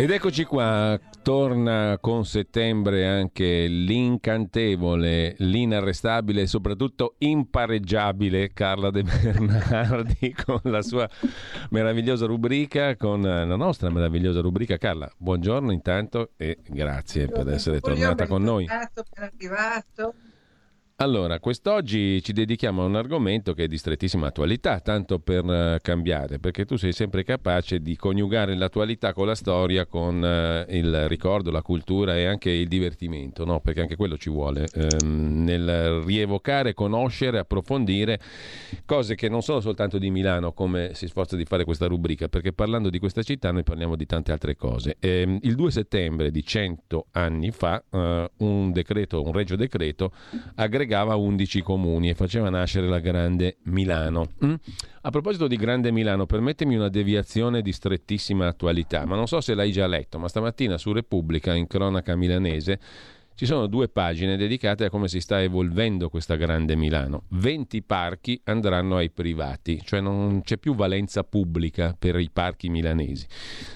Ed eccoci qua, torna con settembre anche l'incantevole, l'inarrestabile e soprattutto impareggiabile Carla De Bernardi con la sua meravigliosa rubrica, con la nostra meravigliosa rubrica. Carla, buongiorno intanto e grazie per essere tornata con noi. Ben arrivato. Allora, quest'oggi ci dedichiamo a un argomento che è di strettissima attualità, tanto per uh, cambiare, perché tu sei sempre capace di coniugare l'attualità con la storia, con uh, il ricordo, la cultura e anche il divertimento, no? perché anche quello ci vuole, ehm, nel rievocare, conoscere, approfondire cose che non sono soltanto di Milano, come si sforza di fare questa rubrica, perché parlando di questa città noi parliamo di tante altre cose. Ehm, il 2 settembre di 100 anni fa, uh, un decreto, un regio decreto, aggregava aggregava 11 comuni e faceva nascere la Grande Milano. Mm? A proposito di Grande Milano, permettimi una deviazione di strettissima attualità, ma non so se l'hai già letto, ma stamattina su Repubblica, in cronaca milanese, ci sono due pagine dedicate a come si sta evolvendo questa grande Milano. 20 parchi andranno ai privati, cioè non c'è più valenza pubblica per i parchi milanesi.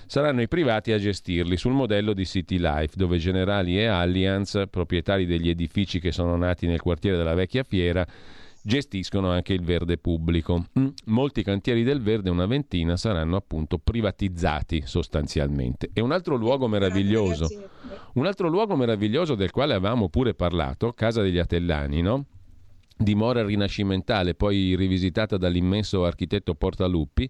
Saranno i privati a gestirli sul modello di City Life, dove Generali e Allianz, proprietari degli edifici che sono nati nel quartiere della vecchia fiera, gestiscono anche il verde pubblico. Mm. Molti cantieri del verde, una ventina, saranno appunto privatizzati sostanzialmente. E un altro luogo meraviglioso, un altro luogo meraviglioso del quale avevamo pure parlato, Casa degli Atellani, no? dimora rinascimentale, poi rivisitata dall'immenso architetto Portaluppi,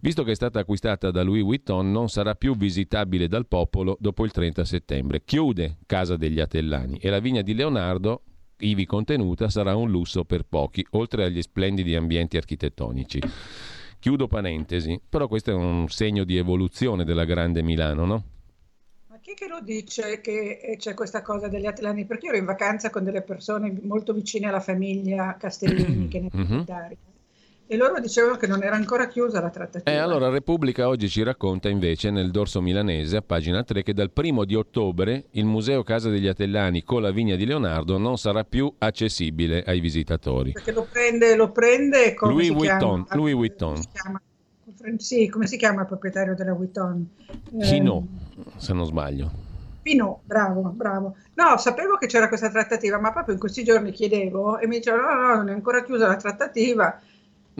visto che è stata acquistata da Louis Vuitton, non sarà più visitabile dal popolo dopo il 30 settembre. Chiude Casa degli Atellani e la vigna di Leonardo ivi contenuta sarà un lusso per pochi, oltre agli splendidi ambienti architettonici. Chiudo parentesi, però questo è un segno di evoluzione della grande Milano, no? Ma chi che lo dice che eh, c'è questa cosa degli Atlani? Perché io ero in vacanza con delle persone molto vicine alla famiglia Castellini, che ne mm-hmm e loro dicevano che non era ancora chiusa la trattativa. Eh, allora Repubblica oggi ci racconta invece nel dorso milanese, a pagina 3, che dal primo di ottobre il Museo Casa degli Atellani con la vigna di Leonardo non sarà più accessibile ai visitatori. Perché lo prende, lo prende come Louis si Vuitton, chiama? Louis Vuitton. Sì, come si chiama il proprietario della Vuitton? Pinot, eh, se non sbaglio. Pinot, bravo, bravo. No, sapevo che c'era questa trattativa, ma proprio in questi giorni chiedevo e mi dicevano no, no, non è ancora chiusa la trattativa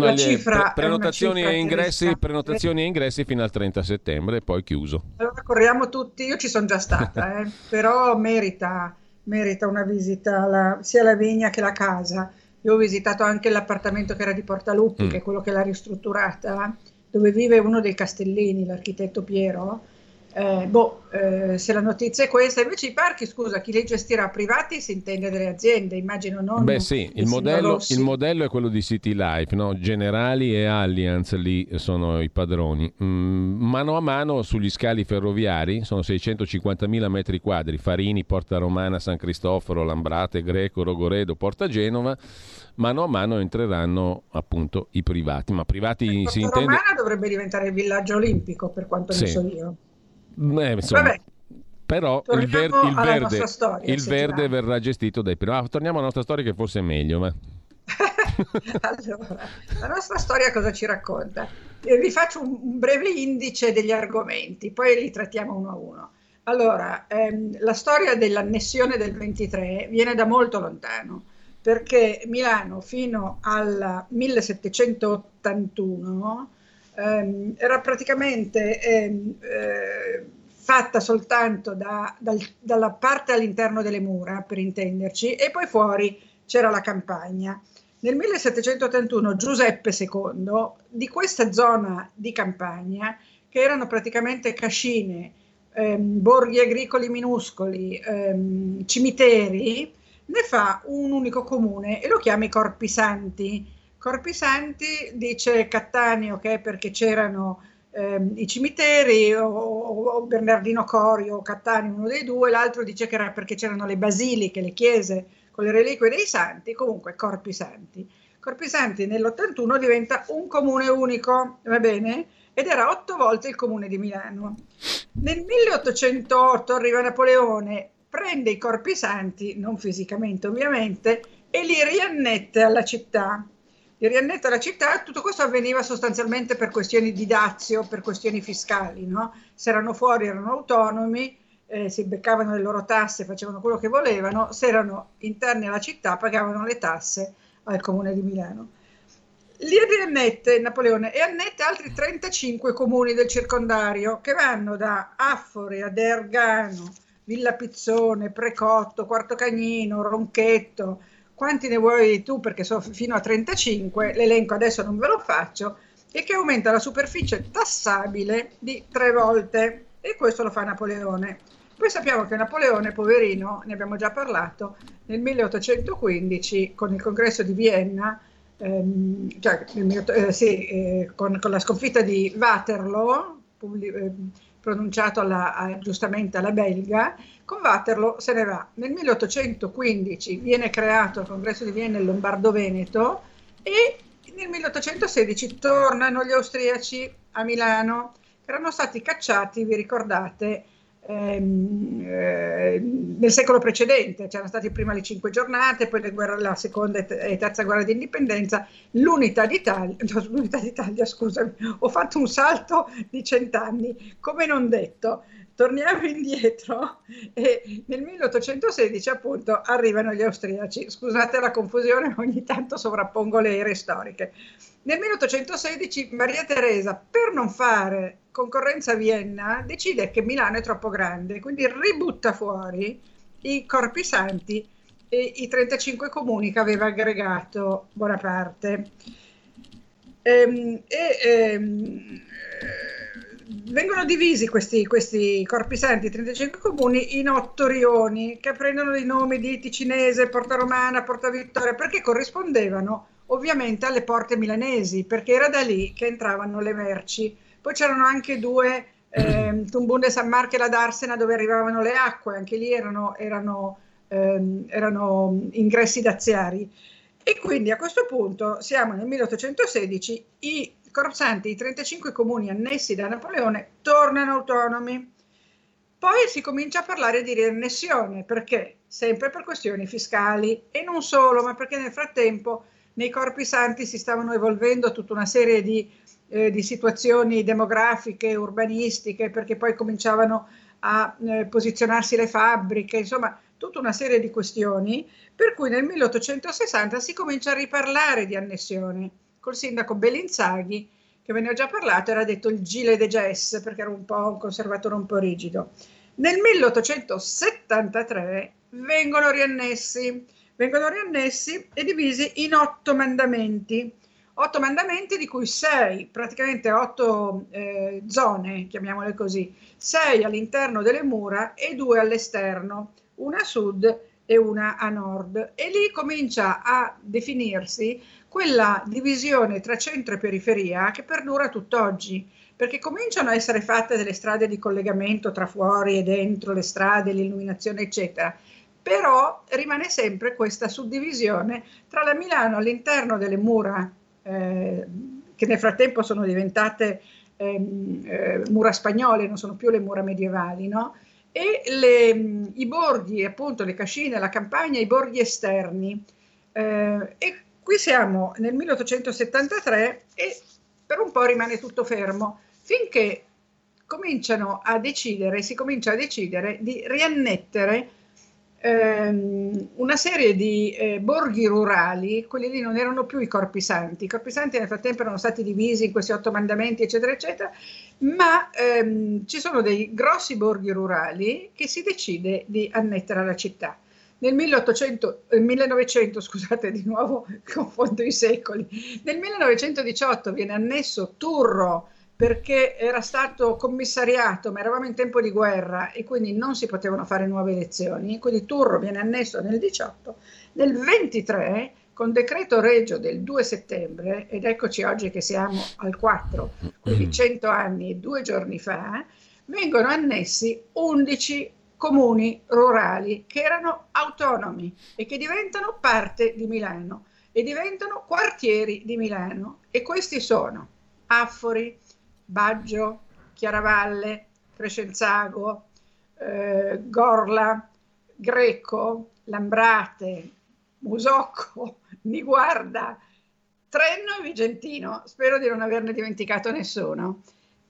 la cifra pre- prenotazioni, e ingressi, prenotazioni e ingressi fino al 30 settembre e poi chiuso. Allora corriamo tutti, io ci sono già stata, eh, però merita, merita, una visita alla, sia la vigna che la casa. Io ho visitato anche l'appartamento che era di Portaluppi, mm. che è quello che l'ha ristrutturata, dove vive uno dei Castellini, l'architetto Piero eh, boh, eh, se la notizia è questa, invece i parchi, scusa, chi li gestirà privati si intende delle aziende, immagino non. Beh sì, il modello, il modello, è quello di City Life, no? Generali e Allianz lì sono i padroni. Mm, mano a mano sugli scali ferroviari sono 650.000 metri quadri, Farini, Porta Romana, San Cristoforo, Lambrate, Greco, Rogoredo, Porta Genova mano a mano entreranno appunto i privati. Ma privati Porta si intende. Romana dovrebbe diventare il villaggio olimpico, per quanto sì. ne so io. Beh, insomma, Vabbè. Però il, ver- il verde, storia, il verde verrà gestito dai privati. Ah, torniamo alla nostra storia che forse è meglio. Ma... allora, la nostra storia cosa ci racconta? Eh, vi faccio un, breve indice degli argomenti, poi li trattiamo uno a uno. Allora, ehm, la storia dell'annessione del 23 viene da molto lontano, perché Milano fino al 1781 ehm, era praticamente ehm, eh, fatta soltanto da, dal, dalla parte all'interno delle mura, per intenderci, e poi fuori c'era la campagna. Nel 1781 Giuseppe II di questa zona di campagna, che erano praticamente cascine, ehm, borghi agricoli minuscoli, ehm, cimiteri, ne fa un unico comune e lo chiama i Corpi Santi Corpi Santi dice Cattaneo che è perché c'erano ehm, i cimiteri o, o, Bernardino Corio o Cattaneo, uno dei due, l'altro dice che era perché c'erano le basiliche, le chiese con le reliquie dei santi, comunque Corpi Santi. Corpisanti nell'81 diventa un comune unico, va bene? Ed era otto volte il comune di Milano. Nel 1808 arriva Napoleone, prende i Corpi Santi, non fisicamente ovviamente, e li riannette alla città. Li riannette alla città, tutto questo avveniva sostanzialmente per questioni di dazio, per questioni fiscali, no? Se erano fuori erano autonomi, eh, si beccavano le loro tasse, facevano quello che volevano, se erano interni alla città pagavano le tasse al comune di Milano. Lì riannette Napoleone e annette altri 35 comuni del circondario che vanno da Affore ad Ergano, Villa Pizzone, Precotto, Quarto Cagnino, Ronchetto, quanti ne vuoi tu perché sono fino a 35, l'elenco adesso non ve lo faccio, e che aumenta la superficie tassabile di tre volte e questo lo fa Napoleone. Poi sappiamo che Napoleone, poverino, ne abbiamo già parlato, nel 1815 con il congresso di Vienna, ehm, cioè, eh, sì, eh, con, con, la sconfitta di Waterloo, pubblic- eh, pronunciato alla, giustamente alla belga, con Waterloo se ne va. Nel 1815 viene creato il congresso di Vienna il Lombardo-Veneto e nel 1816 tornano gli austriaci a Milano, che erano stati cacciati, vi ricordate, ehm, eh, nel secolo precedente, c'erano state prima le cinque giornate, poi guerre, la seconda e terza guerra di indipendenza, l'unità d'Italia, l'unità d'Italia, scusami, ho fatto un salto di cent'anni, come non detto, torniamo indietro e nel 1816 appunto arrivano gli austriaci, scusate la confusione, ogni tanto sovrappongo le ere storiche. Nel 1816 Maria Teresa, per non fare concorrenza a Vienna, decide che Milano è troppo grande, quindi ributta fuori i corpi santi e i 35 comuni che aveva aggregato Bonaparte. Ehm, e, ehm, vengono divisi questi, questi, corpi santi, 35 comuni, in otto rioni che prendono i nomi di Ticinese, Porta Romana, Porta Vittoria, perché corrispondevano ovviamente alle porte milanesi, perché era da lì che entravano le merci. Poi c'erano anche due, eh, Tumbunde, San Marco e la Darsena, dove arrivavano le acque, anche lì erano, erano, ehm, erano ingressi daziari. E quindi a questo punto siamo nel 1816, i corsanti, i 35 comuni annessi da Napoleone, tornano autonomi. Poi si comincia a parlare di riannessione, perché? Sempre per questioni fiscali e non solo, ma perché nel frattempo nei corpi santi si stavano evolvendo tutta una serie di, eh, di situazioni demografiche, urbanistiche, perché poi cominciavano a eh, posizionarsi le fabbriche, insomma tutta una serie di questioni, per cui nel 1860 si comincia a riparlare di annessione col sindaco Bellinzaghi, che ve ne ho già parlato, era detto il Gile de Gess, perché era un po' un conservatore un po' rigido. Nel 1873 vengono riannessi vengono riannessi e divisi in otto mandamenti. Otto mandamenti di cui sei, praticamente otto eh, zone, chiamiamole così, sei all'interno delle mura e due all'esterno, una a sud e una a nord. E lì comincia a definirsi quella divisione tra centro e periferia che perdura tutt'oggi, perché cominciano a essere fatte delle strade di collegamento tra fuori e dentro le strade, l'illuminazione, eccetera però rimane sempre questa suddivisione tra la Milano all'interno delle mura, eh, che nel frattempo sono diventate ehm, eh, mura spagnole, non sono più le mura medievali, no? E le, i borghi, appunto le cascine, la campagna, i borghi esterni. Eh, e qui siamo nel 1873 e per un po' rimane tutto fermo, finché cominciano a decidere, si comincia a decidere di riannettere ehm, una serie di eh, borghi rurali, quelli lì non erano più i corpi santi, i corpi santi nel frattempo erano stati divisi in questi otto mandamenti, eccetera, eccetera, ma ehm, ci sono dei grossi borghi rurali che si decide di annettere alla città. Nel 1800, eh, 1900, scusate di nuovo, confondo i secoli, nel 1918 viene annesso Turro, perché era stato commissariato, ma eravamo in tempo di guerra e quindi non si potevano fare nuove elezioni, quindi Turro viene annesso nel 18, nel 23 con decreto regio del 2 settembre, ed eccoci oggi che siamo al 4, quindi 100 mm. anni e due giorni fa, vengono annessi 11 comuni rurali che erano autonomi e che diventano parte di Milano e diventano quartieri di Milano. E questi sono Affori, Baggio, Chiaravalle, Crescenzago, eh, Gorla, Greco, Lambrate, Musocco, Niguarda, Trenno e Vigentino. Spero di non averne dimenticato nessuno.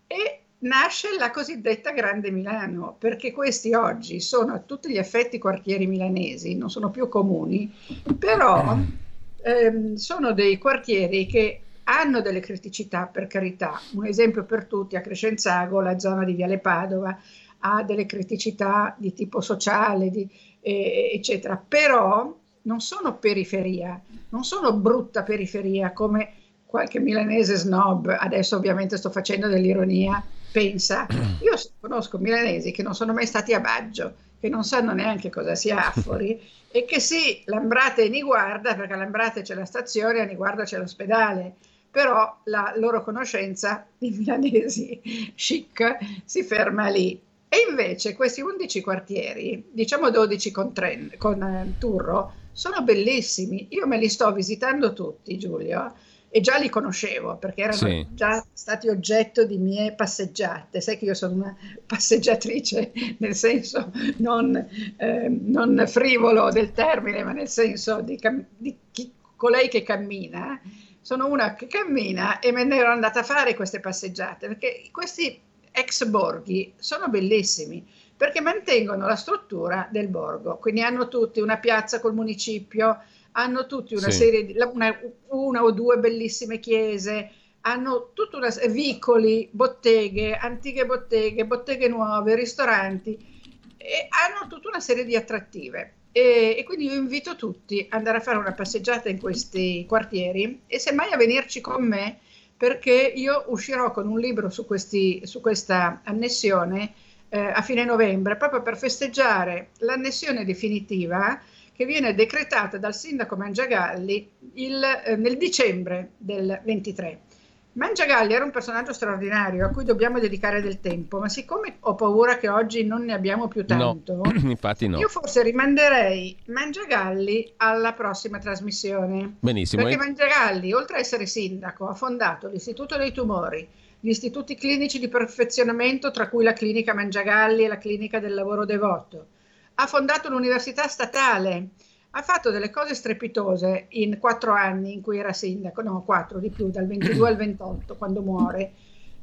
E nasce la cosiddetta Grande Milano, perché questi oggi sono a tutti gli effetti quartieri milanesi, non sono più comuni, però ehm, sono dei quartieri che hanno delle criticità, per carità. Un esempio per tutti, a Crescenzago, la zona di Viale Padova, ha delle criticità di tipo sociale, di, eh, eccetera, però non sono periferia, non sono brutta periferia come qualche milanese snob, adesso ovviamente sto facendo dell'ironia, pensa. Io conosco milanesi che non sono mai stati a Baggio, che non sanno neanche cosa sia Affori e che sì, Lambrate e Niguarda, perché a Lambrate c'è la stazione, a Niguarda c'è l'ospedale, però la loro conoscenza di milanesi chic si ferma lì. E invece questi 11 quartieri, diciamo 12 con, Tren, con eh, Turro, sono bellissimi. Io me li sto visitando tutti, Giulio, e già li conoscevo perché erano sì. già stati oggetto di mie passeggiate. Sai che io sono una passeggiatrice nel senso non, eh, non frivolo del termine, ma nel senso di, cam- di chi, colei che cammina. Sono una che cammina e me ne ero andata a fare queste passeggiate perché questi ex borghi sono bellissimi perché mantengono la struttura del borgo, quindi hanno tutti una piazza col municipio, hanno tutti una sì. serie di una, una, o due bellissime chiese, hanno tutta una vicoli, botteghe, antiche botteghe, botteghe nuove, ristoranti e hanno tutta una serie di attrattive. E, e, quindi io invito tutti ad andare a fare una passeggiata in questi quartieri e semmai a venirci con me perché io uscirò con un libro su, questi, su questa annessione eh, a fine novembre proprio per festeggiare l'annessione definitiva che viene decretata dal sindaco Mangiagalli il, eh, nel dicembre del 23. Mangiagalli era un personaggio straordinario a cui dobbiamo dedicare del tempo, ma siccome ho paura che oggi non ne abbiamo più tanto, no, infatti no. io forse rimanderei Mangiagalli alla prossima trasmissione. Benissimo. Perché Mangiagalli, oltre a essere sindaco, ha fondato l'Istituto dei Tumori, gli istituti clinici di perfezionamento, tra cui la clinica Mangiagalli e la clinica del lavoro devoto. Ha fondato l'università statale, ha fatto delle cose strepitose in quattro anni in cui era sindaco, no, quattro di più, dal 22 al 28, quando muore.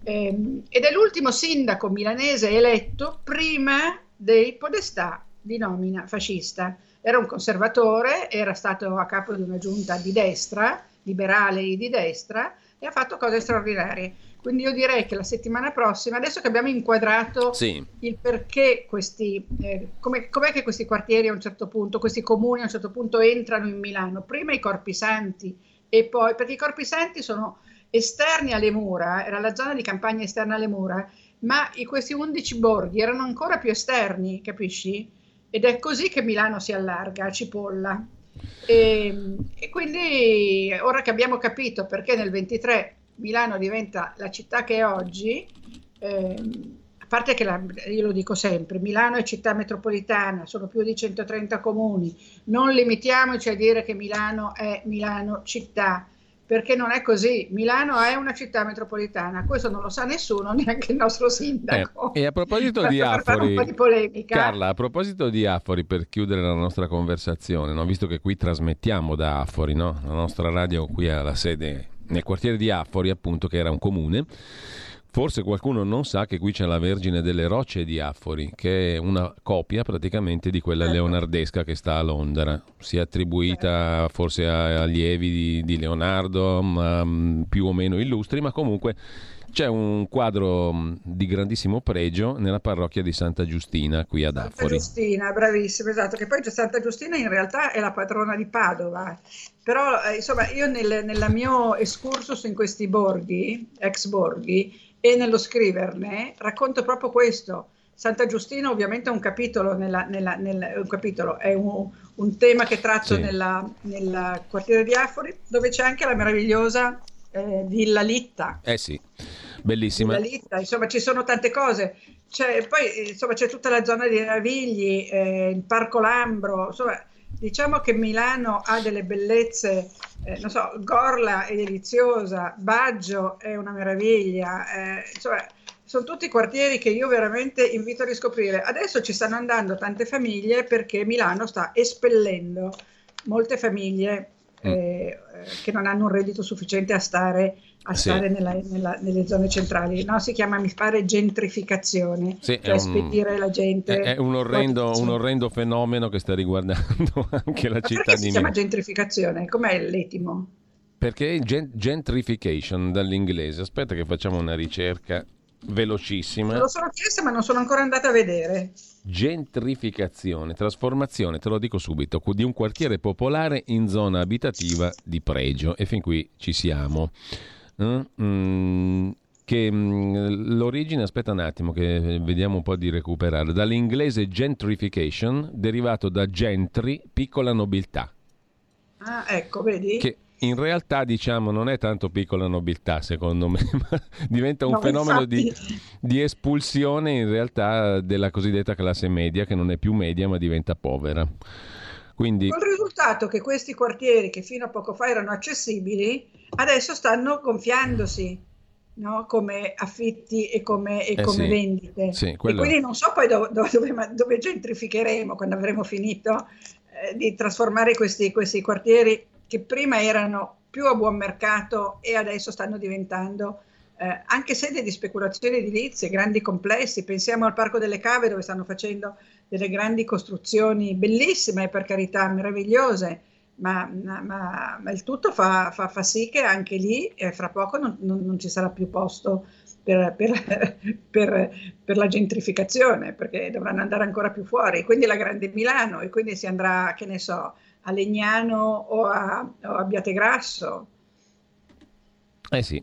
Eh, ed è l'ultimo sindaco milanese eletto prima dei podestà di nomina fascista. Era un conservatore, era stato a capo di una giunta di destra, liberale di destra, e ha fatto cose straordinarie. Quindi io direi che la settimana prossima, adesso che abbiamo inquadrato sì. il perché questi, eh, come, com'è che questi quartieri a un certo punto, questi comuni a un certo punto entrano in Milano, prima i Corpi Santi e poi, perché i Corpi Santi sono esterni alle mura, era la zona di campagna esterna alle mura, ma i, questi 11 borghi erano ancora più esterni, capisci? Ed è così che Milano si allarga a cipolla. E, e quindi ora che abbiamo capito perché nel 23 Milano diventa la città che è oggi, eh, a parte che la, io lo dico sempre, Milano è città metropolitana, sono più di 130 comuni, non limitiamoci a dire che Milano è Milano città, perché non è così. Milano è una città metropolitana, questo non lo sa nessuno, neanche il nostro sindaco. Eh, e a proposito di Afori, di Carla, a proposito di Afori, per chiudere la nostra conversazione, no? visto che qui trasmettiamo da Afori, no? la nostra radio qui ha la sede nel quartiere di Affori, appunto, che era un comune. Forse qualcuno non sa che qui c'è la Vergine delle Rocce di Affori, che è una copia praticamente di quella certo. leonardesca che sta a Londra. Si è attribuita certo. forse a allievi di, di Leonardo, ma, mm, più o meno illustri, ma comunque c'è un quadro mm, di grandissimo pregio nella parrocchia di Santa Giustina qui ad Santa Affori. Santa Giustina, bravissimo, esatto, che poi Santa Giustina in realtà è la patrona di Padova, però eh, insomma io nel, nel mio excursus in questi borghi, ex borghi, e nello scriverne racconto proprio questo. Santa Giustina ovviamente è un capitolo, nella, nella, nel, un, capitolo è un, un, tema che tratto sì. nella, nel quartiere di Affori, dove c'è anche la meravigliosa eh, Villa Litta. Eh sì, bellissima. Villa Litta, insomma ci sono tante cose. C'è, poi insomma c'è tutta la zona di Navigli, eh, il Parco Lambro, insomma diciamo che Milano ha delle bellezze eh, non so, Gorla è deliziosa, Baggio è una meraviglia, eh, cioè sono tutti quartieri che io veramente invito a riscoprire. Adesso ci stanno andando tante famiglie perché Milano sta espellendo molte famiglie. Eh, che non hanno un reddito sufficiente a stare, a sì. stare nella, nella, nelle zone centrali. No, si chiama, mi pare, gentrificazione, sì, cioè un, spedire la gente. È, un, orrendo, un, orrendo, fenomeno che sta riguardando anche la Ma città di Milano. si chiama gentrificazione? Com'è l'etimo? Perché gentrification dall'inglese, aspetta che facciamo una ricerca velocissima. lo sono chiesta ma non sono ancora andata a vedere. Gentrificazione, trasformazione, te lo dico subito, di un quartiere popolare in zona abitativa di pregio e fin qui ci siamo. Mm, che mm, l'origine, aspetta un attimo che vediamo un po' di recuperare, dall'inglese gentrification, derivato da gentry, piccola nobiltà. Ah, ecco, vedi? Che in realtà diciamo non è tanto piccola nobiltà secondo me, ma diventa un no, fenomeno di, di, espulsione in realtà della cosiddetta classe media che non è più media ma diventa povera. Quindi... Con il risultato che questi quartieri che fino a poco fa erano accessibili adesso stanno gonfiandosi. No? come affitti e come, e eh come sì, vendite. Sì, quello... E quindi non so poi dove, dove, dove gentrificheremo quando avremo finito eh, di trasformare questi, questi quartieri che prima erano più a buon mercato e adesso stanno diventando eh, anche sede di speculazioni edilizie, grandi complessi. Pensiamo al Parco delle Cave dove stanno facendo delle grandi costruzioni bellissime, per carità, meravigliose, ma, ma, ma il tutto fa, fa, fa, sì che anche lì eh, fra poco non, non, non, ci sarà più posto per, per, per, per, la gentrificazione, perché dovranno andare ancora più fuori. Quindi la grande Milano e quindi si andrà, che ne so, a Legnano o a, o a Biategrasso. Eh sì.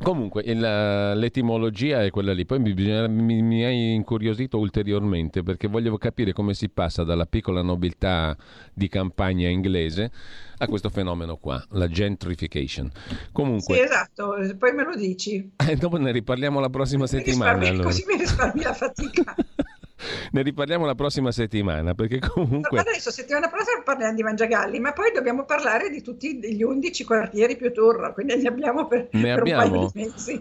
Comunque, il, l'etimologia è quella lì. Poi mi, mi, mi, hai incuriosito ulteriormente perché voglio capire come si passa dalla piccola nobiltà di campagna inglese a questo fenomeno qua, la gentrification. Comunque, sì, esatto, poi me lo dici. Eh, dopo ne riparliamo la prossima settimana. Allora. Così mi risparmi la fatica. ne riparliamo la prossima settimana perché comunque... Adesso settimana prossima parliamo di Mangiagalli, ma poi dobbiamo parlare di tutti gli 11 quartieri più turro, quindi ne abbiamo per, ne per abbiamo.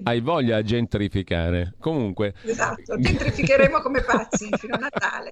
Hai voglia a gentrificare. Comunque... Esatto, gentrificheremo come pazzi fino a Natale.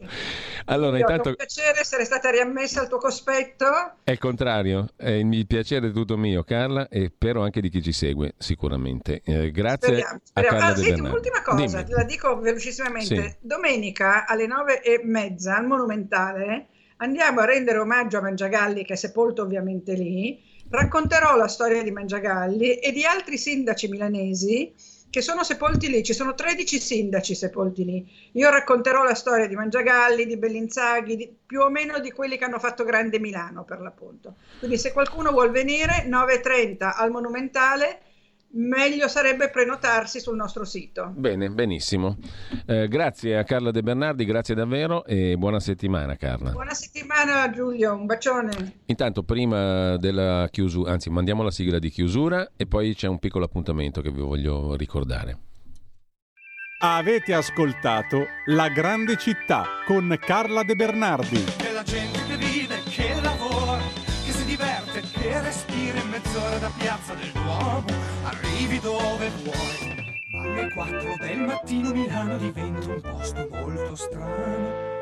Allora, Io intanto... È un piacere essere stata riammessa al tuo cospetto. È il contrario, è il piacere tutto mio Carla e però anche di chi ci segue sicuramente. Eh, grazie speriamo, speriamo. a Carla ah, senti, Un'ultima cosa, Dimmi. te la dico velocissimamente. Sì. Domenica alle nove e mezza al Monumentale andiamo a rendere omaggio a Mangiagalli che è sepolto ovviamente lì. Racconterò la storia di Mangiagalli e di altri sindaci milanesi che sono sepolti lì, ci sono 13 sindaci sepolti lì. Io racconterò la storia di Mangiagalli, di Bellinzaghi, di, più o meno di quelli che hanno fatto grande Milano per l'appunto. Quindi se qualcuno vuol venire, 9.30 al Monumentale, meglio sarebbe prenotarsi sul nostro sito. Bene, benissimo. Eh, grazie a Carla De Bernardi, grazie davvero e buona settimana Carla. Buona settimana Giulio, un bacione. Intanto prima della chiusura, anzi mandiamo la sigla di chiusura e poi c'è un piccolo appuntamento che vi voglio ricordare. Avete ascoltato La grande città con Carla De Bernardi. Che la gente che vive, che lavora, che si diverte, che respira in mezz'ora da piazza del Duomo arrivi dove vuoi. Ma alle 4 del mattino Milano diventa un posto molto strano